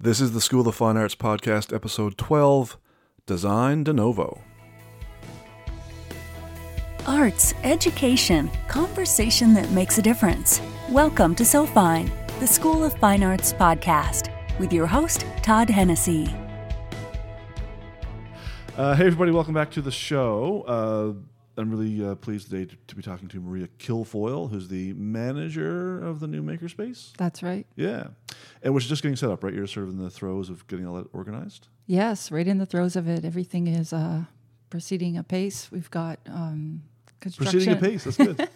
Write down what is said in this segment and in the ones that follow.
This is the School of Fine Arts Podcast, episode 12 Design de Novo. Arts, education, conversation that makes a difference. Welcome to So Fine, the School of Fine Arts Podcast, with your host, Todd Hennessy. Uh, hey, everybody, welcome back to the show. Uh, I'm really uh, pleased today to, to, be talking to Maria Kilfoil, who's the manager of the new Makerspace. That's right. Yeah. And which is just getting set up, right? You're sort of in the throes of getting all that organized? Yes, right in the throes of it. Everything is uh, proceeding apace. We've got um, construction. Proceeding apace, that's good.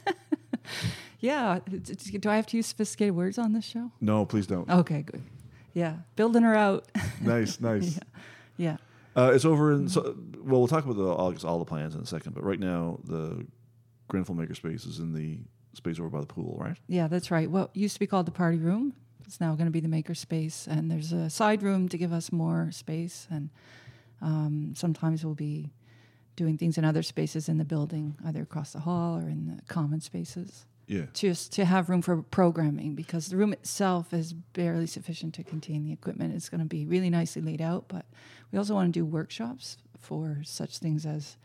yeah. Do I have to use sophisticated words on this show? No, please don't. Okay, good. Yeah. Building her out. nice, nice. yeah. yeah. Uh, it's over in. So, well, we'll talk about the all, all the plans in a second. But right now, the Grenfell Makerspace is in the space over by the pool, right? Yeah, that's right. What used to be called the party room, it's now going to be the Makerspace, and there's a side room to give us more space. And um, sometimes we'll be doing things in other spaces in the building, either across the hall or in the common spaces. Yeah. Just to have room for programming because the room itself is barely sufficient to contain the equipment. It's going to be really nicely laid out, but we also want to do workshops for such things as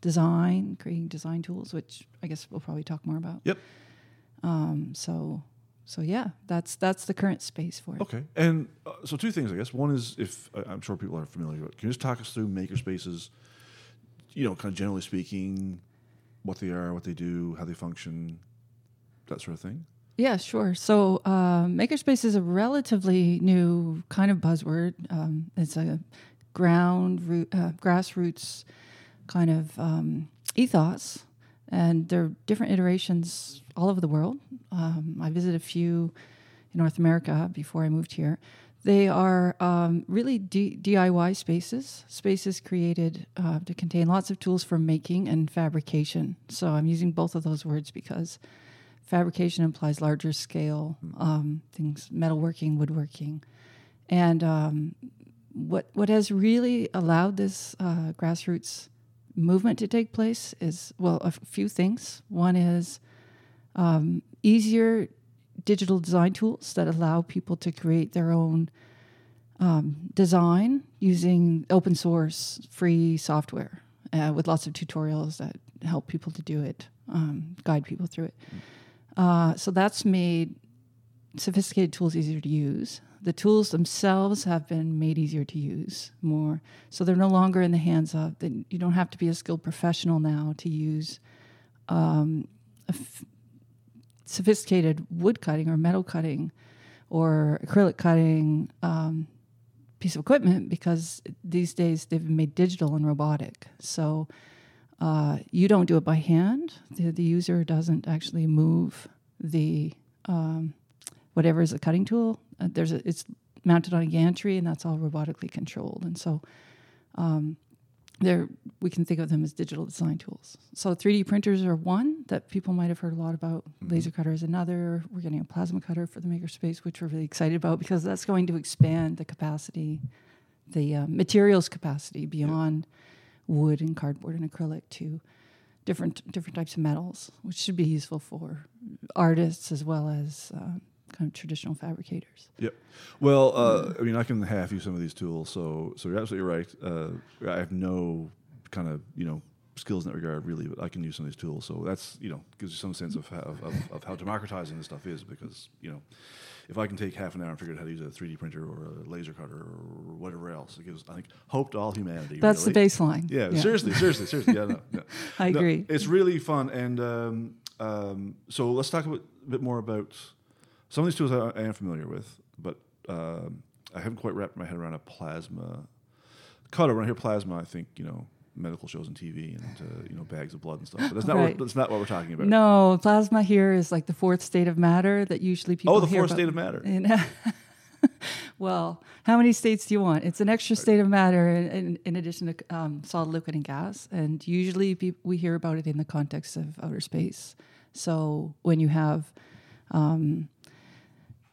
design, creating design tools, which I guess we'll probably talk more about. Yep. Um, so, so yeah, that's that's the current space for it. Okay, and uh, so two things, I guess. One is if I'm sure people are familiar with. Can you just talk us through makerspaces? You know, kind of generally speaking, what they are, what they do, how they function, that sort of thing. Yeah, sure. So, uh, makerspace is a relatively new kind of buzzword. Um, it's a ground root, uh, grassroots kind of um, ethos, and there are different iterations all over the world. Um, I visited a few in North America before I moved here. They are um, really D- DIY spaces, spaces created uh, to contain lots of tools for making and fabrication. So I'm using both of those words because fabrication implies larger scale um, things, metalworking, woodworking, and um, what what has really allowed this uh, grassroots movement to take place is well a few things. One is um, easier digital design tools that allow people to create their own um, design using open source free software uh, with lots of tutorials that help people to do it, um, guide people through it. Uh, so that's made sophisticated tools easier to use the tools themselves have been made easier to use more. So they're no longer in the hands of, the, you don't have to be a skilled professional now to use um, sophisticated wood cutting or metal cutting or acrylic cutting um, piece of equipment because these days they've been made digital and robotic. So uh, you don't do it by hand. The, the user doesn't actually move the um, whatever is a cutting tool. Uh, there's a, it's mounted on a gantry, and that's all robotically controlled. And so, um, there we can think of them as digital design tools. So 3D printers are one that people might have heard a lot about. Mm-hmm. Laser cutter is another. We're getting a plasma cutter for the makerspace, which we're really excited about because that's going to expand the capacity, the uh, materials capacity beyond yeah. wood and cardboard and acrylic to different different types of metals, which should be useful for artists as well as uh, kind of traditional fabricators. Yep. Well, uh, I mean, I can half use some of these tools, so so you're absolutely right. Uh, I have no kind of you know skills in that regard really, but I can use some of these tools. So that's you know gives you some sense of how, of, of how democratizing this stuff is because you know if I can take half an hour and figure out how to use a 3D printer or a laser cutter or whatever else, it gives I think hope to all humanity. That's really. the baseline. Yeah, yeah, seriously, seriously, seriously. Yeah, no, no. I no, agree. It's really fun, and um, um, so let's talk a bit, a bit more about some of these tools I, I am familiar with, but um, I haven't quite wrapped my head around a plasma cutter. When I hear plasma, I think you know medical shows on TV and uh, you know bags of blood and stuff. But that's not right. what, that's not what we're talking about. No, plasma here is like the fourth state of matter that usually people. Oh, the fourth state of matter. well, how many states do you want? It's an extra state of matter in, in, in addition to um, solid, liquid, and gas. And usually pe- we hear about it in the context of outer space. So when you have um,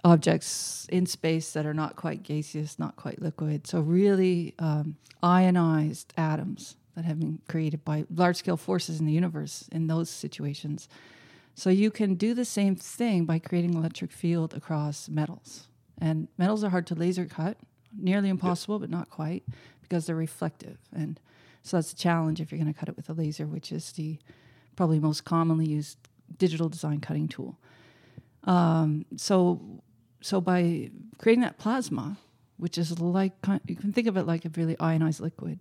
objects in space that are not quite gaseous, not quite liquid. So, really um, ionized atoms that have been created by large scale forces in the universe in those situations. So, you can do the same thing by creating electric field across metals. And metals are hard to laser cut nearly impossible, but not quite, because they're reflective. And so that's a challenge if you're going to cut it with a laser, which is the probably most commonly used digital design cutting tool. Um, so, so by creating that plasma, which is like you can think of it like a really ionized liquid,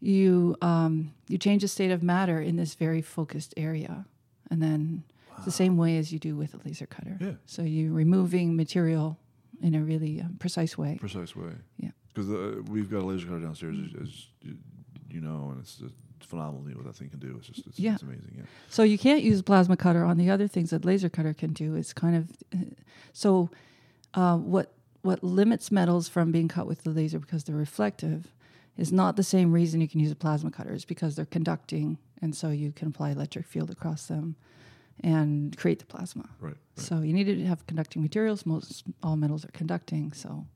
you um, you change the state of matter in this very focused area, and then wow. it's the same way as you do with a laser cutter. Yeah. So you're removing material in a really um, precise way. Precise way. Yeah. Because uh, we've got a laser cutter downstairs, as, as you, know, and it's. phenomenal what that thing can do. It's just it's, yeah. it's amazing. Yeah. So you can't use a plasma cutter on the other things that laser cutter can do. It's kind of uh, so uh, what what limits metals from being cut with the laser because they're reflective is not the same reason you can use a plasma cutter. It's because they're conducting, and so you can apply electric field across them and create the plasma. Right. right. So you need to have conducting materials. Most all metals are conducting, so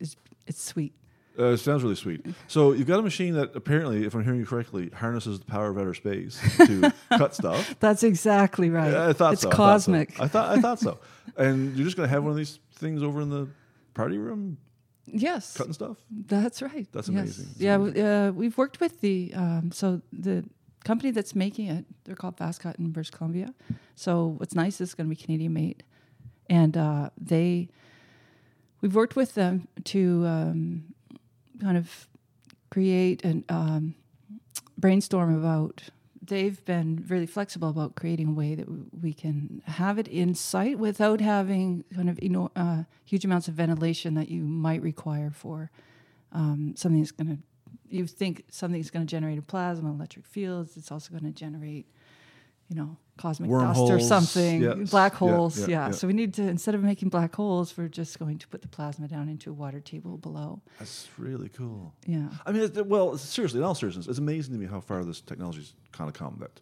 it's it's sweet. Uh, it sounds really sweet. So you've got a machine that apparently, if I'm hearing you correctly, harnesses the power of outer space to cut stuff. That's exactly right. Yeah, I thought it's so. cosmic. I thought so. I thought, I thought so. And you're just going to have one of these things over in the party room Yes, cutting stuff. That's right. That's yes. amazing. Yeah, amazing. Uh, we've worked with the um, so the company that's making it. They're called Fast Cut in British Columbia. So what's nice is it's going to be Canadian made, and uh, they we've worked with them to um, kind of create and um, brainstorm about they've been really flexible about creating a way that we can have it in sight without having kind of know, uh, huge amounts of ventilation that you might require for um, something that's going to you think something's going to generate a plasma electric fields it's also going to generate you know cosmic dust or something yes. black holes yeah, yeah, yeah, yeah, so we need to instead of making black holes we're just going to put the plasma down into a water table below That's really cool. yeah I mean, it, well, seriously, in all seriousness, it's amazing to me how far this technology's kind of come. That,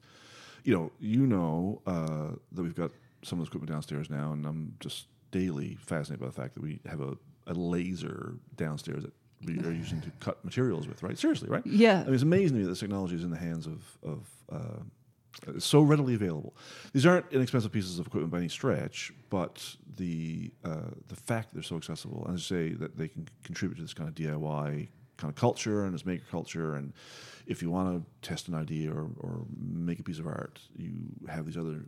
you know, you know uh, that we've got some of this equipment downstairs now, and I'm just daily fascinated by the fact that we have a, a laser downstairs that we are using to cut materials with. Right? Seriously, right? yeah I mean, it's amazing to me that this technology is in the hands of of uh, it's so readily available. These aren't inexpensive pieces of equipment by any stretch, but the uh, the fact that they're so accessible, and say that they can contribute to this kind of DIY kind of culture and this maker culture, and if you want to test an idea or, or make a piece of art, you have these other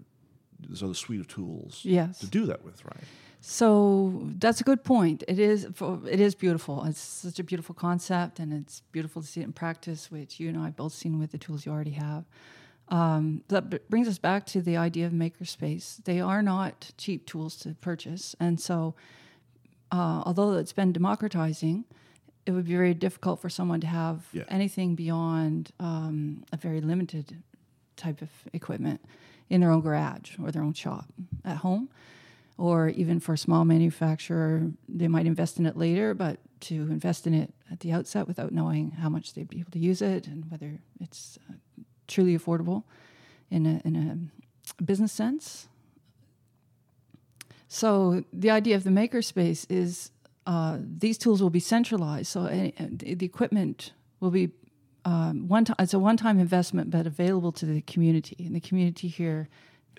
this other suite of tools Yes. to do that with, right? So that's a good point. It is for, it is beautiful. It's such a beautiful concept, and it's beautiful to see it in practice, which you and I have both seen with the tools you already have. Um, that b- brings us back to the idea of makerspace. They are not cheap tools to purchase, and so uh, although it's been democratizing, it would be very difficult for someone to have Yeah. anything beyond um, a very limited type of equipment in their own garage or their own shop at home or even for a small manufacturer, they might invest in it later, but to invest in it at the outset without knowing how much they'd be able to use it and whether it's truly affordable in a, in a business sense. So the idea of the makerspace is uh, these tools will be centralized. So uh, the equipment will be um, one time. It's a one-time investment, but available to the community, and the community here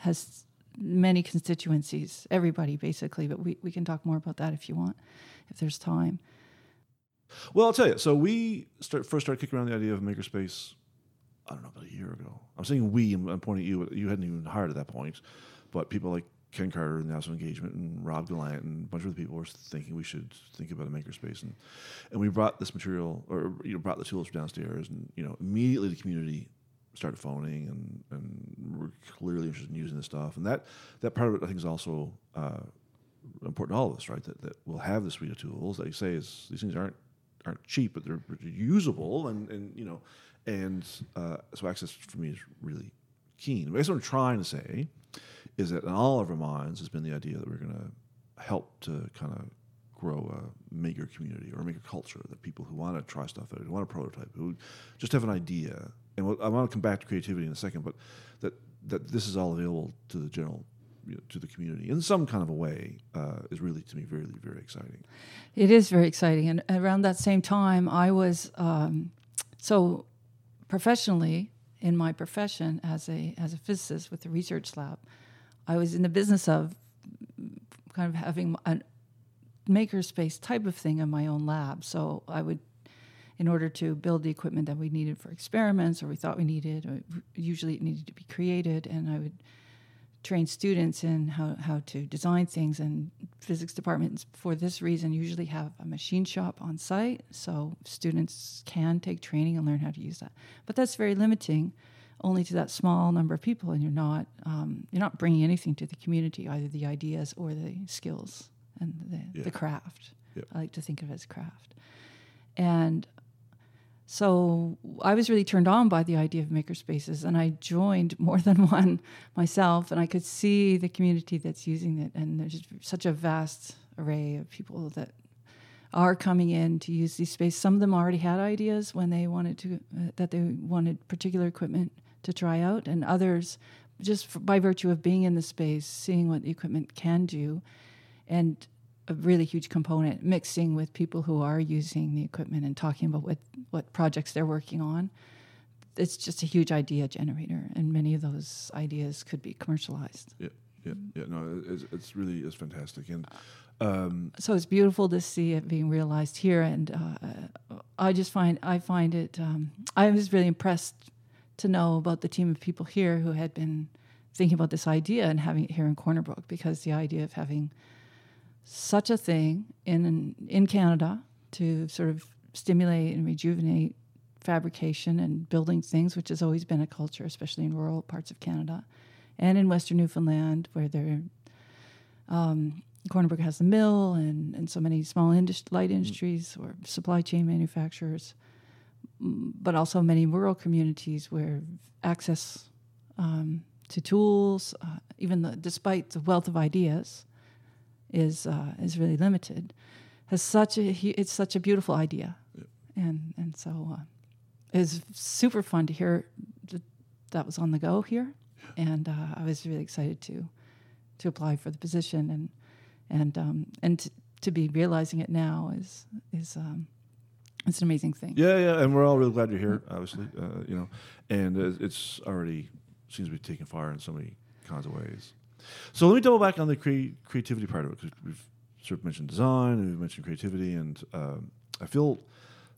has many constituencies, everybody basically, but we, we can talk more about that if you want, if there's time. Well, I'll tell you. So we start, first started kicking around the idea of makerspace. I don't know about a year ago. I'm saying we. I'm, I'm pointing at you. You hadn't even hired at that point, but people like Ken Carter and the House of Engagement and Rob Gallant and a bunch of other people were thinking we should think about a makerspace, and and we brought this material or you know brought the tools downstairs, and you know immediately the community started phoning and and we're clearly interested in using this stuff, and that that part of it I think is also. Uh, important to all of us, right? That, that we'll have the suite of tools. that you say, is these things aren't aren't cheap, but they're usable, and and you know, and uh, so access for me is really keen. But I guess what I'm trying to say is that in all of our minds has been the idea that we're going to help to kind of grow a maker community or a maker culture that people who want to try stuff out, who want to prototype, who just have an idea. And I want to come back to creativity in a second, but that that this is all available to the general. To the community in some kind of a way uh, is really to me very very exciting. It is very exciting. And around that same time, I was um, so professionally in my profession as a as a physicist with the research lab, I was in the business of kind of having a makerspace type of thing in my own lab. So I would, in order to build the equipment that we needed for experiments or we thought we needed, usually it needed to be created, and I would train students in how, how to design things. And physics departments, for this reason, usually have a machine shop on site, so students can take training and learn how to use that. But that's very limiting, only to that small number of people, and you're not um, you're not bringing anything to the community, either the ideas or the skills and the, Yeah. the craft. I like to think of it as craft, and so I was really turned on by the idea of makerspaces, and I joined more than one myself, and I could see the community that's using it, and there's such a vast array of people that are coming in to use these spaces. Some of them already had ideas when they wanted to uh, that they wanted particular equipment to try out, and others just f- by virtue of being in the space, seeing what the equipment can do, and a really huge component mixing with people who are using the equipment and talking about what, what projects they're working on. It's just a huge idea generator, and many of those ideas could be commercialized. Yeah, yeah, yeah. No, it's, it's really it's fantastic, and um, So it's beautiful to see it being realized here, and uh, I just find I find it. Um, I was really impressed to know about the team of people here who had been thinking about this idea and having it here in Corner Brook, because the idea of having such a thing in in Canada to sort of stimulate and rejuvenate fabrication and building things, which has always been a culture, especially in rural parts of Canada, and in Western Newfoundland, where there, um, has the mill and and so many small indus- light industries or supply chain manufacturers, mm, but also many rural communities where access um, to tools, uh, even the, despite the wealth of ideas, is uh, is really limited. Has such a it's such a beautiful idea, and and so uh, it's super fun to hear that that was on the go here, and uh, I was really excited to to apply for the position and and um, and to, to be realizing it now is is um, it's an amazing thing. yeah, yeah, and we're all really glad you're here. Obviously, uh, you know, and uh, it's already seems to be taking fire in so many kinds of ways. So let me double back on the crea- creativity part of it because we've sort of mentioned design and we've mentioned creativity, and um, I feel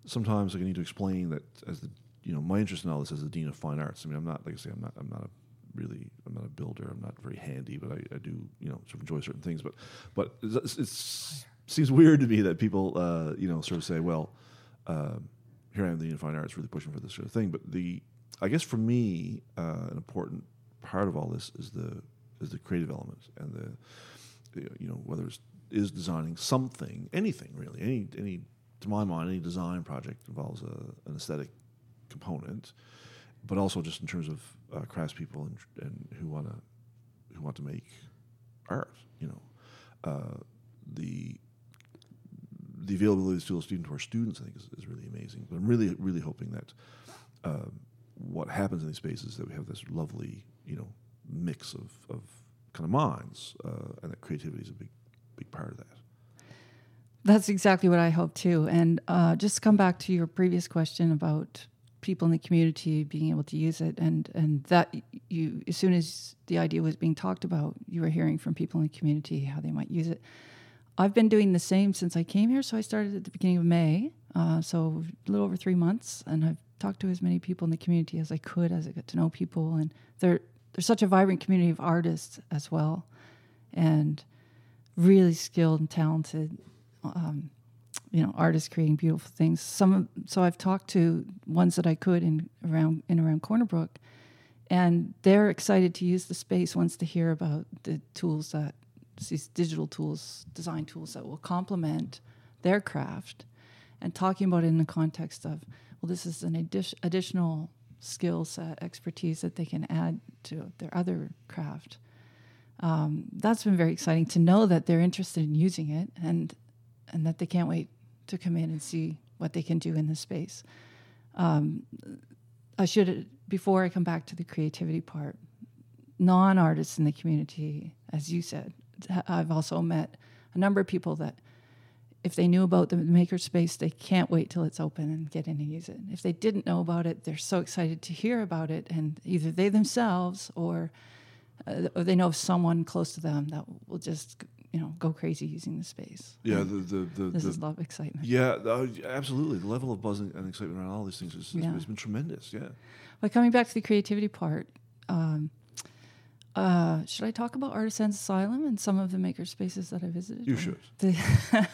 sometimes like I need to explain that as the you know my interest in all this as the dean of fine arts. I mean, I'm not like I say, I'm not I'm not a really I'm not a builder. I'm not very handy, but I, I do you know sort of enjoy certain things. But but it's seems weird to me that people uh, you know sort of say, well, um, here I am, the dean of fine arts, really pushing for this sort of thing. But the I guess for me, uh, an important part of all this is the is the creative element and the you know whether it's is designing something, anything really, any any to my mind, any design project involves a, an aesthetic component, but also just in terms of uh, craftspeople and, and who want to who want to make art. You know, uh, the the availability of these tools to our students, I think, is, is really amazing. But I'm really, really hoping that um, what happens in these spaces that we have this lovely, you know, mix of, of kind of minds, uh, and that creativity is a big, big part of that. That's exactly what I hope too. And uh, just to come back to your previous question about people in the community being able to use it, and and that you, as soon as the idea was being talked about, you were hearing from people in the community how they might use it. I've been doing the same since I came here. So I started at the beginning of May, uh, so a little over three months, and I've talked to as many people in the community as I could as I got to know people. And they're there's such a vibrant community of artists as well, and really skilled and talented um, you know, artists creating beautiful things. Some so I've talked to ones that I could in around in around Corner Brook, and they're excited to use the space once to hear about the tools that these digital tools, design tools that will complement their craft, and talking about it in the context of well, this is an addi- additional skill set, expertise that they can add to their other craft. Um, that's been very exciting to know that they're interested in using it and and that they can't wait to come in and see what they can do in this space. Um, I should, before I come back to the creativity part, non artists in the community, as you said, I've also met a number of people that if they knew about the makerspace, they can't wait till it's open and get in and use it. If they didn't know about it, they're so excited to hear about it, and either they themselves or, uh, or they know someone close to them that will just you know go crazy using the space. Yeah, And the the, the, this the is of excitement. yeah, uh, absolutely. The level of buzz and excitement around all these things is, Yeah. has been tremendous. Yeah. But coming back to the creativity part, um, uh, should I talk about Artisans Asylum and some of the maker spaces that I visited? You should. The-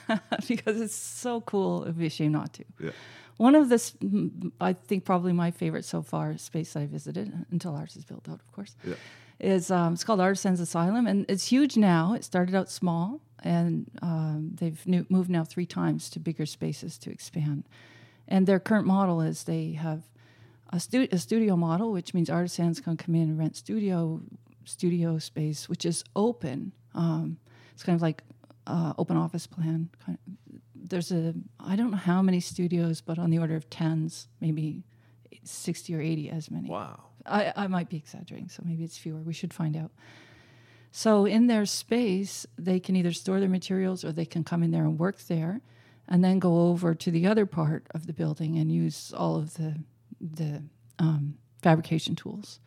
because it's so cool. It'd be a shame not to. Yeah. One of this, mm, I think probably my favorite so far space I visited until ours is built out, of course, Yeah. is um, it's called Artisans Asylum, and it's huge now. It started out small, and um, they've new, moved now three times to bigger spaces to expand. And their current model is they have a, stu- a studio model, which means artisans can come in and rent studio studio space, which is open. Um, it's kind of like uh, open office plan. Kind of, there's a I don't know how many studios, but on the order of tens, maybe sixty or eighty as many. Wow. I, I might be exaggerating, so maybe it's fewer. We should find out. So in their space, they can either store their materials or they can come in there and work there, and then go over to the other part of the building and use all of the the um, fabrication tools.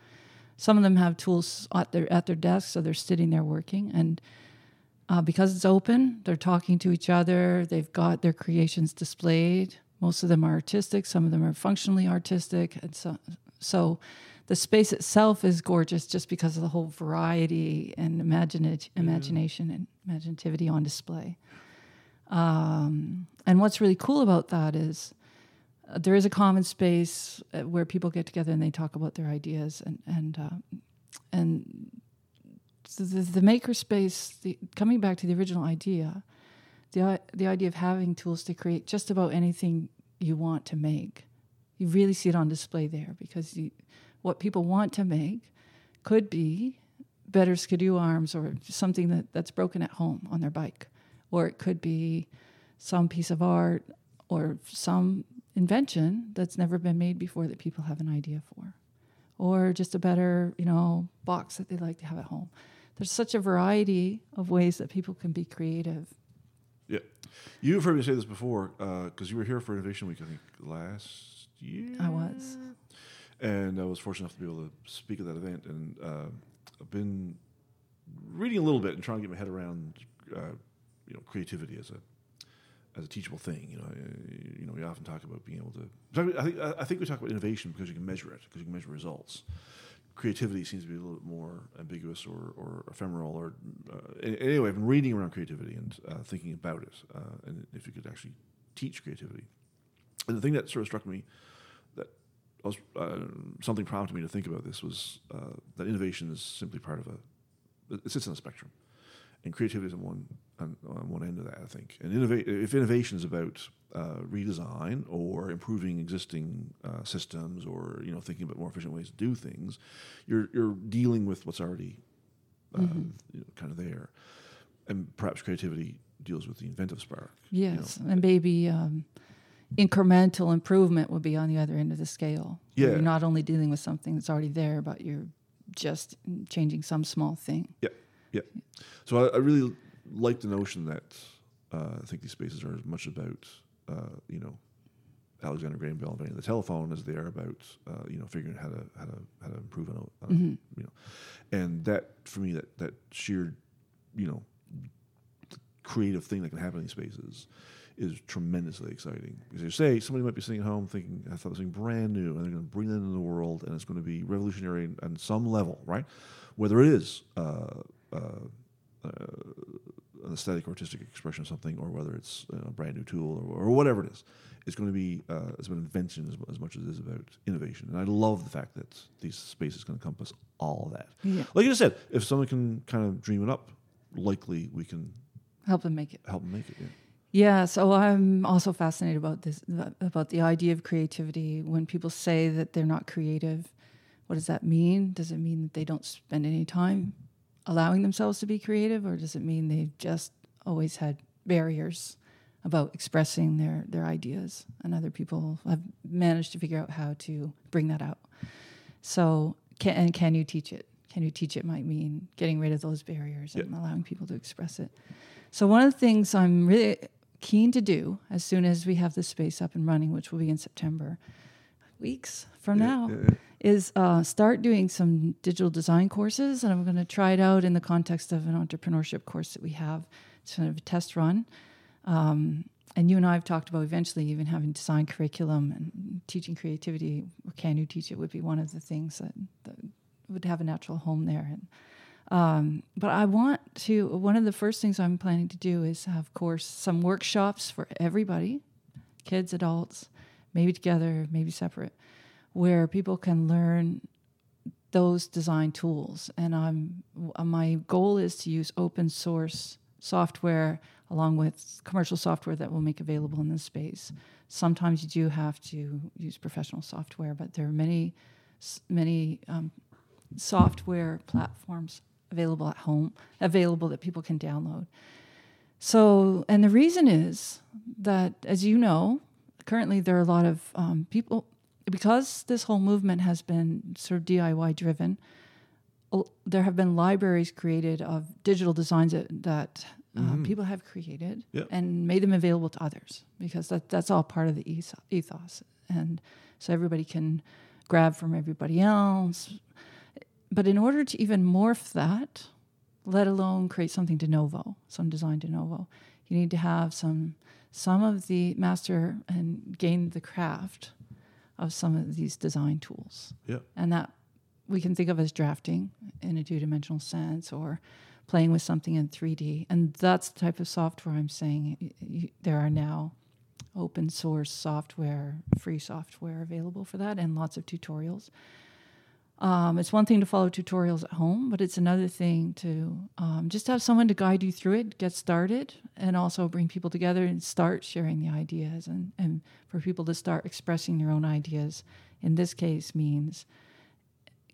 Some of them have tools at their at their desks, so they're sitting there working. And uh, because it's open, they're talking to each other. They've got their creations displayed. Most of them are artistic. Some of them are functionally artistic, and so so the space itself is gorgeous just because of the whole variety and imagina- imagination and imaginativity on display. Um, and what's really cool about that is there is a common space uh, where people get together and they talk about their ideas and and uh, and the, the, the maker space. The, coming back to the original idea, the the idea of having tools to create just about anything you want to make, you really see it on display there because you, what people want to make could be better skidoo arms or something that, that's broken at home on their bike, or it could be some piece of art or some invention that's never been made before that people have an idea for, or just a better, you know, box that they like to have at home. There's such a variety of ways that people can be creative. Yeah. You've heard me say this before because you were here for Innovation Week, I think, last year. I was. And I was fortunate enough to be able to speak at that event. And uh, I've been reading a little bit and trying to get my head around, uh, you know, creativity as a as a teachable thing. You know, uh, you know, we often talk about being able to. I think I think we talk about innovation because you can measure it, because you can measure results. Creativity seems to be a little bit more ambiguous or, or ephemeral. Or uh, anyway, I've been reading around creativity and uh, thinking about it, uh, and if you could actually teach creativity. And the thing that sort of struck me that was uh, something prompted me to think about this was uh, that innovation is simply part of a it sits on a spectrum, and creativity is on one on, on one end of that. I think, and innovate if innovation is about uh, redesign or improving existing uh, systems or you know thinking about more efficient ways to do things, you're you're dealing with what's already uh, you know, kind of there, and perhaps creativity deals with the inventive spark. you know. Yes, and maybe um, incremental improvement would be on the other end of the scale. Yeah. you're not only dealing with something that's already there, but you're just changing some small thing. Yeah, yeah. So I, I really like the notion that uh, I think these spaces are as much about uh, you know Alexander Graham Bell inventing the telephone as they are about uh, you know figuring out how to how to how to improve on, a- a- you know, and that for me that that sheer you know creative thing that can happen in these spaces is tremendously exciting. Because you say somebody might be sitting at home thinking, I thought something brand new, and they're going to bring that into the world, and it's going to be revolutionary on some level, right? Whether it is uh, uh, uh, an aesthetic or artistic expression of something, or whether it's a brand new tool, or, or whatever it is, it's going to be uh, it's about invention as, as much as it is about innovation. And I love the fact that these spaces can encompass all of that. Yeah. Like you said, if someone can kind of dream it up, likely we can Help them make it. help them make it. Yeah. Yeah, so I'm also fascinated about this about the idea of creativity. When people say that they're not creative, what does that mean? Does it mean that they don't spend any time allowing themselves to be creative, or does it mean they've just always had barriers about expressing their their ideas, and other people have managed to figure out how to bring that out? So, can, and can you teach it? Can you teach it? Might mean getting rid of those barriers and allowing people to express it. So one of the things I'm really keen to do as soon as we have the space up and running, which will be in September, weeks from Yeah, now yeah, is uh, start doing some digital design courses, and I'm going to try it out in the context of an entrepreneurship course that we have. It's kind of a test run. Um, and you and I have talked about eventually even having design curriculum and teaching creativity. Or can you teach it? Would be one of the things that, that would have a natural home there. And um, but I want to. One of the first things I'm planning to do is have course some workshops for everybody, kids, adults, maybe together, maybe separate, where people can learn those design tools. And I'm my goal is to use open source software along with commercial software that we'll make available in this space. Sometimes you do have to use professional software, but there are many, many um, software platforms available at home, available that people can download. So, and the reason is that, as you know, currently there are a lot of um, people, because this whole movement has been sort of DIY driven, there have been libraries created of digital designs that, that uh, people have created Yep. and made them available to others because that, that's all part of the ethos. And so everybody can grab from everybody else. But in order to even morph that, let alone create something de novo, some design de novo, you need to have some some of the master and gain the craft of some of these design tools Yeah. and that we can think of as drafting in a two-dimensional sense or playing with something in 3D. And that's the type of software I'm saying there are now open source software, free software available for that, and lots of tutorials. Um, it's one thing to follow tutorials at home, but it's another thing to um, just have someone to guide you through it, get started, and also bring people together and start sharing the ideas and, and for people to start expressing their own ideas. In this case, means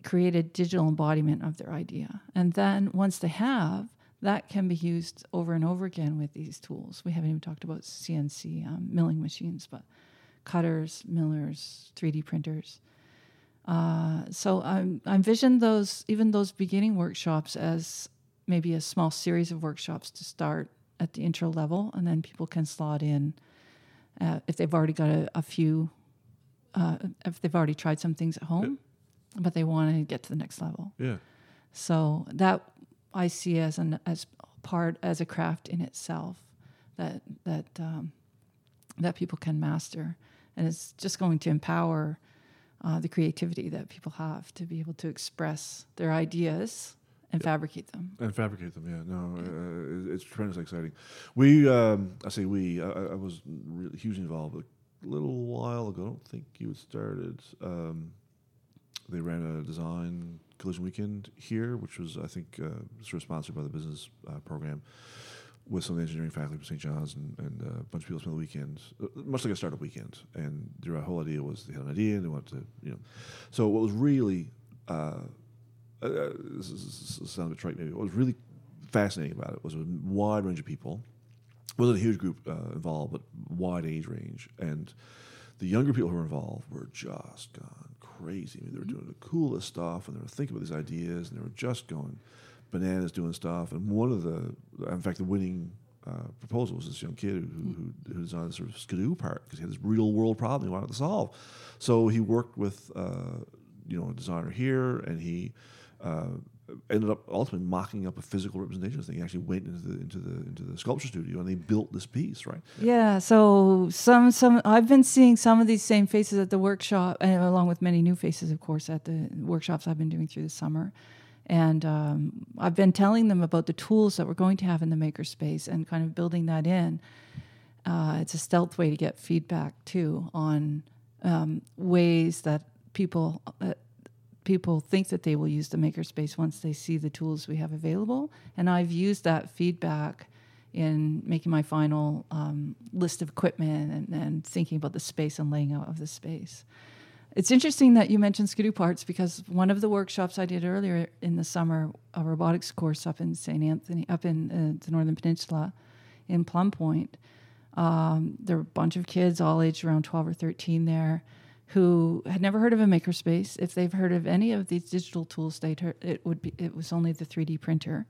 create a digital embodiment of their idea. And then once they have, that can be used over and over again with these tools. We haven't even talked about CNC um, milling machines, but cutters, millers, 3D printers. Uh, so I'm, I envision those, even those beginning workshops, as maybe a small series of workshops to start at the intro level, and then people can slot in uh, if they've already got a, a few, uh, if they've already tried some things at home, but they want to get to the next level. Yeah. So that I see as an as part as a craft in itself that that um, that people can master, and it's just going to empower uh, the creativity that people have to be able to express their ideas and fabricate them. And fabricate them, yeah. No, uh, it- it's tremendously exciting. We, um, I say we, I, I I was really hugely involved a little while ago. I don't think you had started. Um, they ran a design collision weekend here, which was, I think, uh, sort of sponsored by the business uh, program with some of the engineering faculty from St. John's and, and uh, a bunch of people spent the weekend, uh, much like a startup weekend. And their whole idea was they had an idea and they wanted to, you know. So what was really uh, uh, this, is, this sounds a bit trite maybe. What was really fascinating about it was a wide range of people. wasn't a huge group uh, involved, but wide age range. And the younger people who were involved were just gone crazy. I mean, they were doing the coolest stuff, and they were thinking about these ideas, and they were just going bananas doing stuff. And one of the, in fact, the winning uh, proposal was this young kid who, who, who designed this sort of skidoo part because he had this real world problem he wanted to solve. So he worked with, uh, you know, a designer here, and he uh, ended up ultimately mocking up a physical representation of thing. He actually went into the into the into the sculpture studio and they built this piece, right? Yeah, so some some I've been seeing some of these same faces at the workshop, and along with many new faces, of course, at the workshops I've been doing through the summer. And um, I've been telling them about the tools that we're going to have in the makerspace and kind of building that in. Uh, it's a stealth way to get feedback too on um, ways that people uh, people think that they will use the makerspace once they see the tools we have available. And I've used that feedback in making my final um, list of equipment and, and thinking about the space and laying out of the space. It's interesting that you mentioned Skidoo parts because one of the workshops I did earlier in the summer, a robotics course up in St. Anthony, up in uh, the Northern Peninsula in Plum Point, um, there were a bunch of kids all aged around 12 or 13 there who had never heard of a makerspace. If they've heard of any of these digital tools, heard, it would be it was only the 3D printer.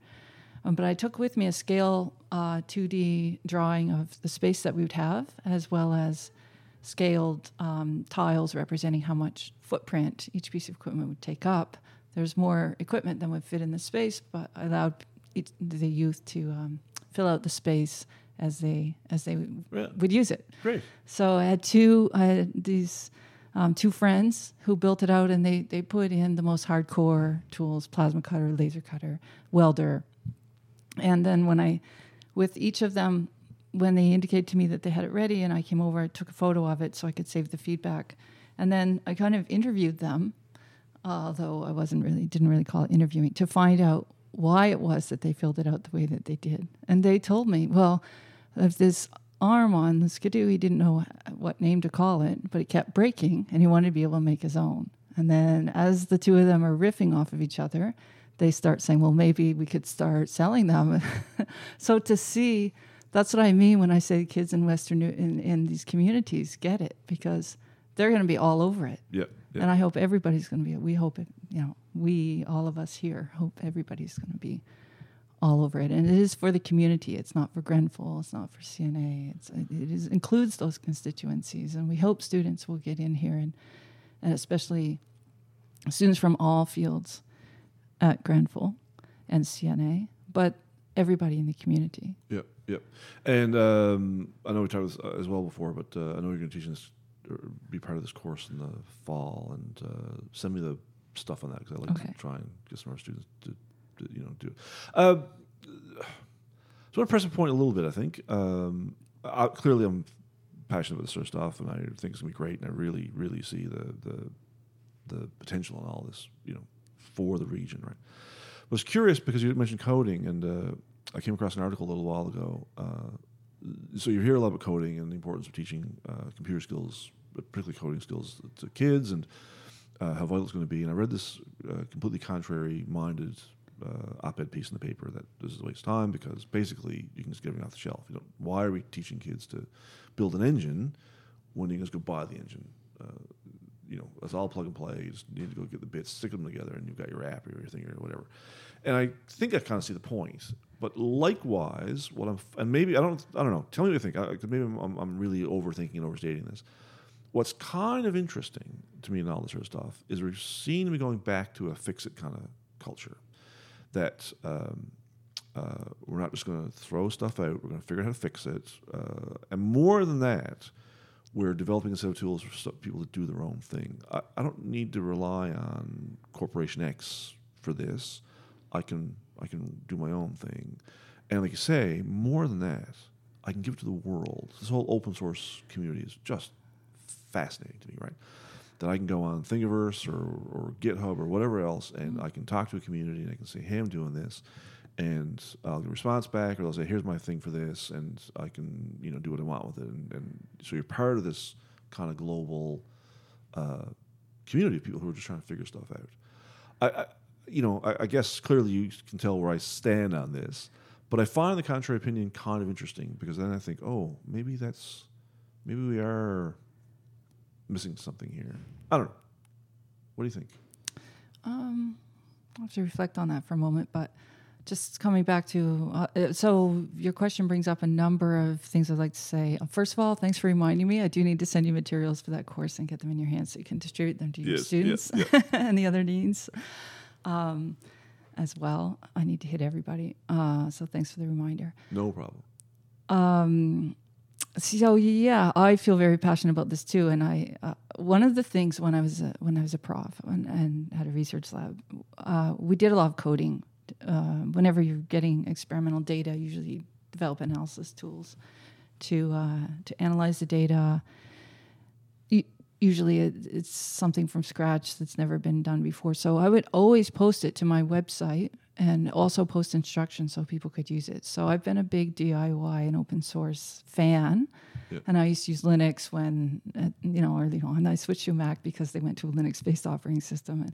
Um, but I took with me a scale uh, 2D drawing of the space that we would have, as well as scaled um, tiles representing how much footprint each piece of equipment would take up. There's more equipment than would fit in the space, but allowed each, the youth to um, fill out the space as they as they Yeah. would use it. Great. So I had two I had these um, two friends who built it out, and they they put in the most hardcore tools: plasma cutter, laser cutter, welder. And then when I, with each of them, when they indicated to me that they had it ready, and I came over, I took a photo of it so I could save the feedback, and then I kind of interviewed them, although I wasn't really didn't really call it interviewing to find out why it was that they filled it out the way that they did. And they told me, well, if this arm on the skidoo, he didn't know what name to call it, but it kept breaking, and he wanted to be able to make his own. And then, as the two of them are riffing off of each other, they start saying, "Well, maybe we could start selling them." so to see, that's what I mean when I say kids in Western in, in these communities get it because they're going to be all over it. Yeah. yeah. And I hope everybody's going to be. We hope it. You know, we all of us here hope everybody's going to be all over it. And it is for the community. It's not for Grenfell. It's not for CNA. It's it is includes those constituencies, and we hope students will get in here and and especially students from all fields at Grenfell and CNA, but everybody in the community. Yep, yep. And um, I know we talked this uh, as well before, but uh, I know you're going to teach this, or be part of this course in the fall, and uh, send me the stuff on that because I like Okay. to try and get some of our students to, to you know, do it. Uh, so I want to press a point a little bit. I think um, I, clearly I'm passionate about this sort of stuff, and I think it's going to be great, and I really, really see the the the potential in all this, you know, for the region, right? Was curious because you mentioned coding, and uh, I came across an article a little while ago. Uh, so you hear a lot about coding and the importance of teaching uh, computer skills, particularly coding skills, to kids, and uh, how vital it's going to be. And I read this uh, completely contrary-minded op-ed piece in the paper that this is a waste of time because basically you can just get everything off the shelf. You why are we teaching kids to build an engine when you can just go buy the engine? You know, it's all plug and play. You just need to go get the bits, stick them together, and you've got your app or your thing or whatever. And I think I kind of see the point. But likewise, what I'm and maybe I don't I don't know. Tell me what you think. I, maybe I'm, I'm, I'm really overthinking and overstating this. What's kind of interesting to me in all this sort of stuff is we're seeing me going back to a fix it kind of culture. That um, uh, we're not just going to throw stuff out. We're going to figure out how to fix it. Uh, and more than that, we're developing a set of tools for people to do their own thing. I, I don't need to rely on Corporation X for this. I can I can do my own thing, and like you say, more than that, I can give it to the world. This whole open source community is just fascinating to me, right? That I can go on Thingiverse or, or GitHub or whatever else, and mm-hmm. I can talk to a community and I can say, "Hey, I'm doing this," and I'll get a response back, or they'll say, "Here's my thing for this," and I can you know do what I want with it, and, and so you're part of this kind of global uh, community of people who are just trying to figure stuff out. I, I you know, I, I guess clearly you can tell where I stand on this, but I find the contrary opinion kind of interesting because then I think, oh, maybe that's maybe we are missing something here. I don't know. What do you think? Um, I'll have to reflect on that for a moment, but just coming back to uh, uh, so your question brings up a number of things I'd like to say. Uh, First of all, thanks for reminding me. I do need to send you materials for that course and get them in your hands so you can distribute them to your Yes, yes, students and the other needs um, as well. I need to hit everybody. Uh, so thanks for the reminder. No problem. Um, so yeah, I feel very passionate about this too. And I, uh, one of the things when I was a, when I was a prof and, and had a research lab, uh, we did a lot of coding. Uh, whenever you're getting experimental data, usually develop analysis tools to uh, to analyze the data. U- Usually, it, it's something from scratch that's never been done before. So I would always post it to my website and also post instructions so people could use it. So I've been a big DIY and open source fan. Yeah. And I used to use Linux when, uh, you know, early on. I switched to Mac because they went to a Linux based operating system. And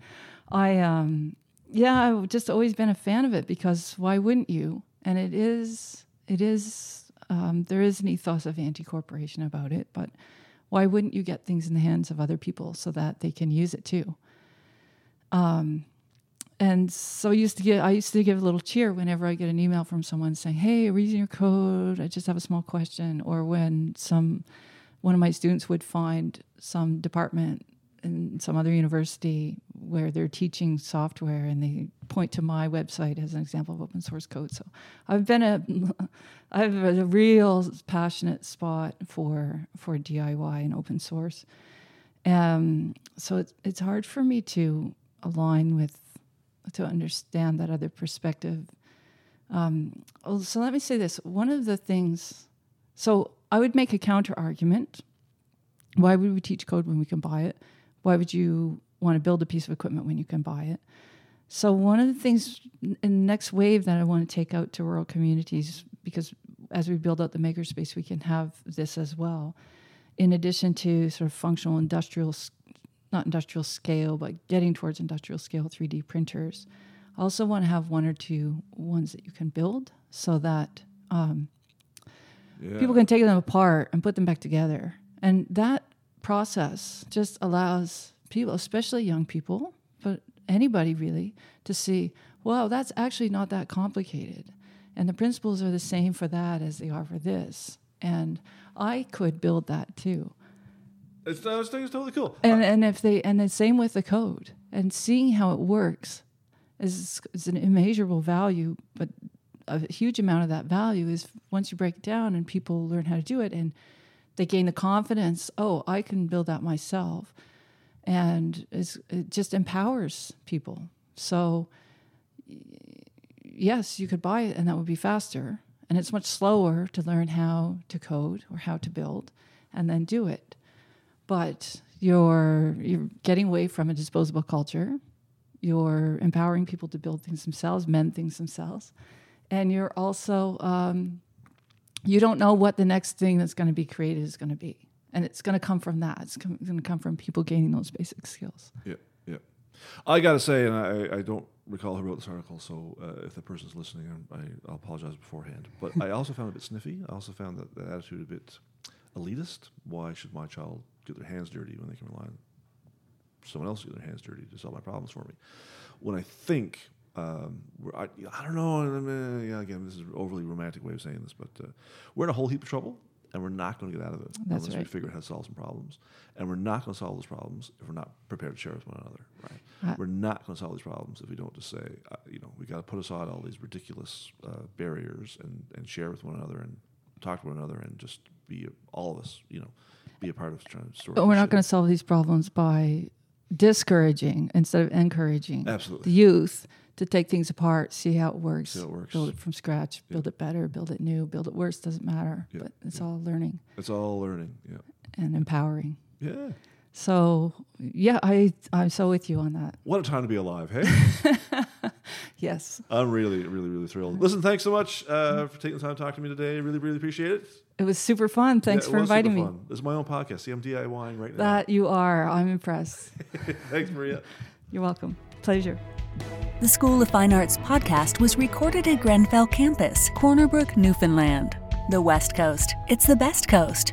I, um, yeah, I've just always been a fan of it because why wouldn't you? And it is, it is, um, there is an ethos of anti corporation about it, but why wouldn't you get things in the hands of other people so that they can use it too? Um, and so I used to get I used to give a little cheer whenever I get an email from someone saying, "Hey, we're using your code. I just have a small question," or when some one of my students would find some department in some other university where they're teaching software and they point to my website as an example of open source code. So I've been a I have a real passionate spot for for DIY and open source. Um, so it's it's hard for me to align with to understand that other perspective. Um, so let me say this: one of the things, so I would make a counter argument. Why would we teach code when we can buy it? Why would you want to build a piece of equipment when you can buy it? So one of the things in the next wave that I want to take out to rural communities, because as we build out the makerspace, we can have this as well, in addition to sort of functional industrial, not industrial scale, but getting towards industrial scale 3D printers. I also want to have one or two ones that you can build so that um, Yeah. people can take them apart and put them back together. And that process just allows people, especially young people, but anybody really, to see, wow, that's actually not that complicated. And the principles are the same for that as they are for this. And I could build that too. It's, I think it's totally cool. And and if they and the same with the code and seeing how it works is is an immeasurable value, but a huge amount of that value is once you break it down and people learn how to do it and they gain the confidence, oh, I can build that myself. And it just empowers people. So yes, you could buy it and that would be faster. And it's much slower to learn how to code or how to build and then do it. But you're you're getting away from a disposable culture. You're empowering people to build things themselves, mend things themselves, and you're also um, you don't know what the next thing that's going to be created is going to be, and it's going to come from that. It's going to come from people gaining those basic skills. Yeah, yeah. I got to say, and I, I don't recall who wrote this article, so uh, if the person's listening, I, I'll apologize beforehand. But I also found it a bit sniffy. I also found that the attitude a bit elitist. Why should my child get their hands dirty when they can rely on someone else to get their hands dirty to solve my problems for me? When I think, um, I, I don't know, I mean, yeah, again, this is an overly romantic way of saying this, but uh, we're in a whole heap of trouble. And we're not going to get out of it That's unless we figure out how to solve some problems. And we're not going to solve those problems if we're not prepared to share with one another. Right? Uh, we're not going to solve these problems if we don't just say, uh, you know, we got to put aside all these ridiculous uh, barriers and, and share with one another and talk to one another and just be all of us, you know, be a part of trying to sort. But we're not going to solve these problems by discouraging instead of encouraging Absolutely. the youth to take things apart, see how it works, how it works. build it from scratch, build it better, build it new, build it worse, doesn't matter. But it's all learning It's all learning. Yeah. and empowering. Yeah. So yeah, I I'm so with you on that. What a time to be alive, hey? Yes, I'm really, really, really thrilled. Listen, thanks so much uh, for taking the time to talk to me today. I really, really appreciate it. it was super fun. Thanks Yeah, for inviting me. fun. This is my own podcast. See, I'm DIYing right now. That you are. I'm impressed. thanks, Maria. You're welcome. Pleasure. The School of Fine Arts podcast was recorded at Grenfell campus, Corner Brook, Newfoundland. The West Coast. It's the best coast.